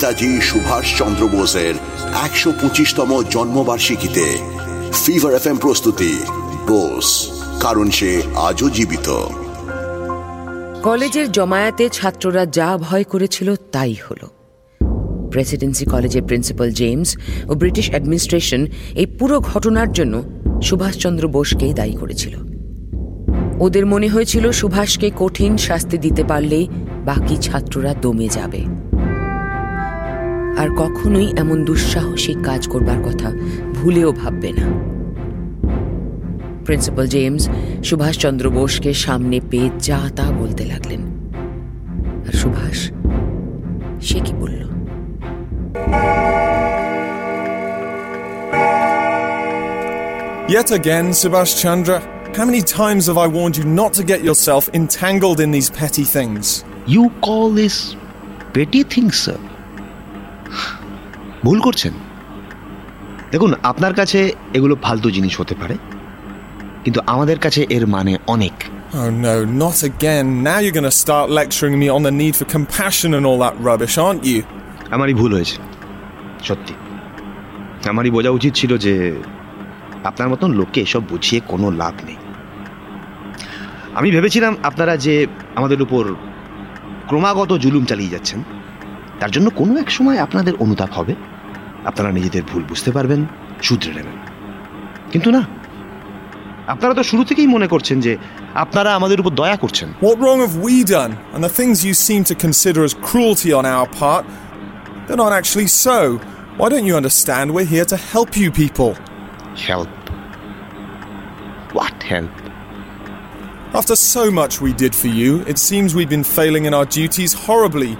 নেতাজি সুভাষ চন্দ্র বোসের একশো পঁচিশতম জন্মবার্ষিকীতে ফিভার এফ প্রস্তুতি। বোস, কারণ সে আজও জীবিত। কলেজের জমায়েতে ছাত্ররা যা ভয় করেছিল তাই হলো। প্রেসিডেন্সি কলেজের প্রিন্সিপাল জেমস ও ব্রিটিশ অ্যাডমিনিস্ট্রেশন এই পুরো ঘটনার জন্য সুভাষচন্দ্র বোসকেই দায়ী করেছিল। ওদের মনে হয়েছিল সুভাষকে কঠিন শাস্তি দিতে পারলেই বাকি ছাত্ররা দমে যাবে। আর কখনোই এমন দুঃসাহসিক কাজ করবার কথা ভুলেও ভাববে না প্রিন্সিপাল জেমস সুভাষচন্দ্র বোসকে সামনে পেয়ে যা তা বলতে লাগলেন আর সুভাষ সে কি বলল Yet again, Subhash Chandra, how many times have I warned you not to get yourself entangled in these petty things? You call this petty things sir ভুল করছেন দেখুন আপনার কাছে এগুলো ফালতু জিনিস হতে পারে কিন্তু আমাদের কাছে এর মানে অনেক Oh no, not again. Now you're going to start lecturing me on the need for compassion and all that rubbish, aren't you? আমারই ভুল হয়েছে সত্যি আমারই বোঝা উচিত ছিল যে আপনার মতন লোককে এসব বুঝিয়ে কোনো লাভ নেই আমি ভেবেছিলাম আপনারা যে আমাদের উপর ক্রমাগত জুলুম চালিয়ে যাচ্ছেন তার জন্য কোনো এক সময় আপনাদের অনুতাপ হবে আপনারা নিজেদের ভুল বুঝতে পারবেন শুধরে নেবেন কিন্তু না আপনারা তো শুরু থেকেই মনে করছেন যে আপনারা আমাদের উপর দয়া করছেন What wrong have we done? And the things you seem to consider as cruelty on our part, they're not actually so. Why don't you understand we're here to help you people? Help what help After so much we did for you, it seems we've been failing in our duties horribly.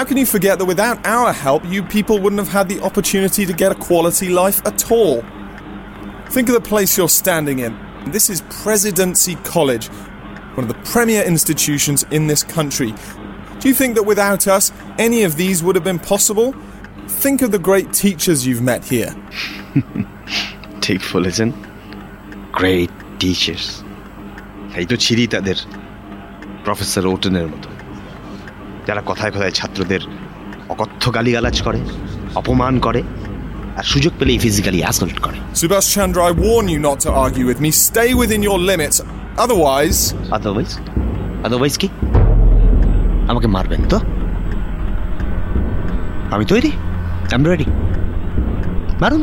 How can you forget that without our help, you people wouldn't have had the opportunity to get a quality life at all? Think of the place you're standing in. This is Presidency College, one of the premier institutions in this country. Do you think that without us, any of these would have been possible? Think of the great teachers you've met here. Take Fullerton. Great teachers. Haydo যারা কথায় কথায় ছাত্রদের অকথ্য গালিগালাজ করে অপমান করে আর সুযোগ পেলেই ফিজিক্যালি অ্যাসল্ট করে Chandra, I warn you not to argue with me. Stay within your limits. Otherwise, otherwise otherwise কি আমাকে মারবেন তো আমি তৈরি আই রেডি মারুন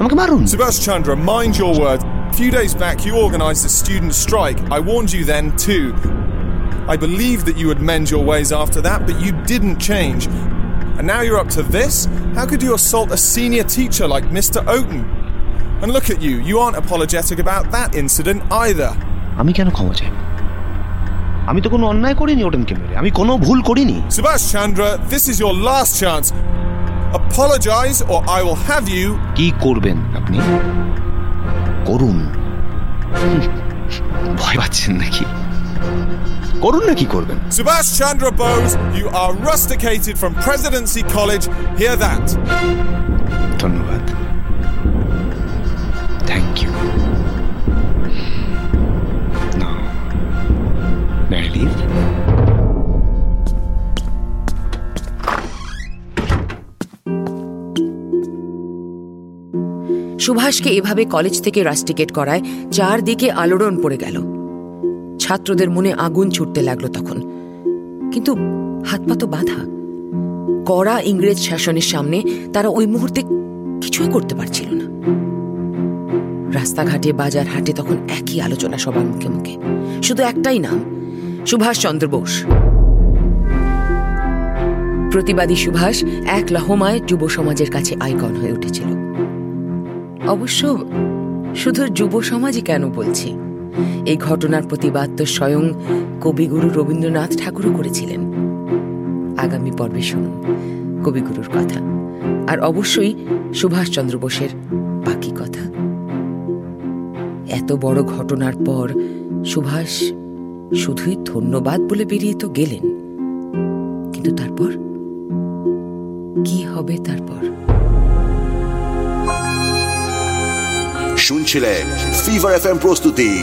আমাকে মারুন Subhash Chandra, mind your words. A few days back, you organised a student strike. I warned you then, too. I believed that you would mend your ways after that, but you didn't change. And now you're up to this? How could you assault a senior teacher like Mr. Oaten? And look at you, you aren't apologetic about that incident either. আমি কেন ক্ষমা চাই আমি তো কোনো অন্যায় করিনি ওটেনকে মেরে আমি কোনো ভুল করিনি Subhash Chandra, this is your last chance. Apologise, or I will have you. কি করবেন আপনি করুন হুম, ভয় পাচ্ছেন নাকি করুন না কি করবেন Subhash Chandra Bose, you are rusticated from Presidency College. Hear that. ধন্যবাদ থ্যাংক ইউ leave? সুভাষকে এভাবে কলেজ থেকে রাস্টিকেট করায় চারদিকে আলোড়ন পড়ে গেল ছাত্রদের মনে আগুন ছুটতে লাগল তখন। কিন্তু হাত পা তো বাঁধা। কড়া ইংরেজ শাসনের সামনে তারা ওই মুহূর্তে কিছুই করতে পারছিল না। রাস্তাঘাটে বাজার হাটে তখন একই আলোচনা সবার মুখে মুখে। শুধু একটাই নাম, সুভাষ চন্দ্র বোস। প্রতিবাদী সুভাষ এক লহমায় যুব সমাজের কাছে আইকন হয়ে উঠেছিল। অবশ্য শুধু যুব সমাজই কেন বলছি? এই ঘটনার প্রতিবাদ তো স্বয়ং কবিগুরু রবীন্দ্রনাথ ঠাকুরও করেছিলেন। আগামী পর্বে শুনুন কবিগুরুর কথা। আর অবশ্যই সুভাষচন্দ্র বোসের বাকি কথা। এত বড় ঘটনার পর সুভাষ শুধুই ধন্যবাদ বলে বেরিয়ে তো গেলেন। কিন্তু তারপর? কি হবে তারপর? শুনছিলেন ফিভার এফ প্রস্তুতি।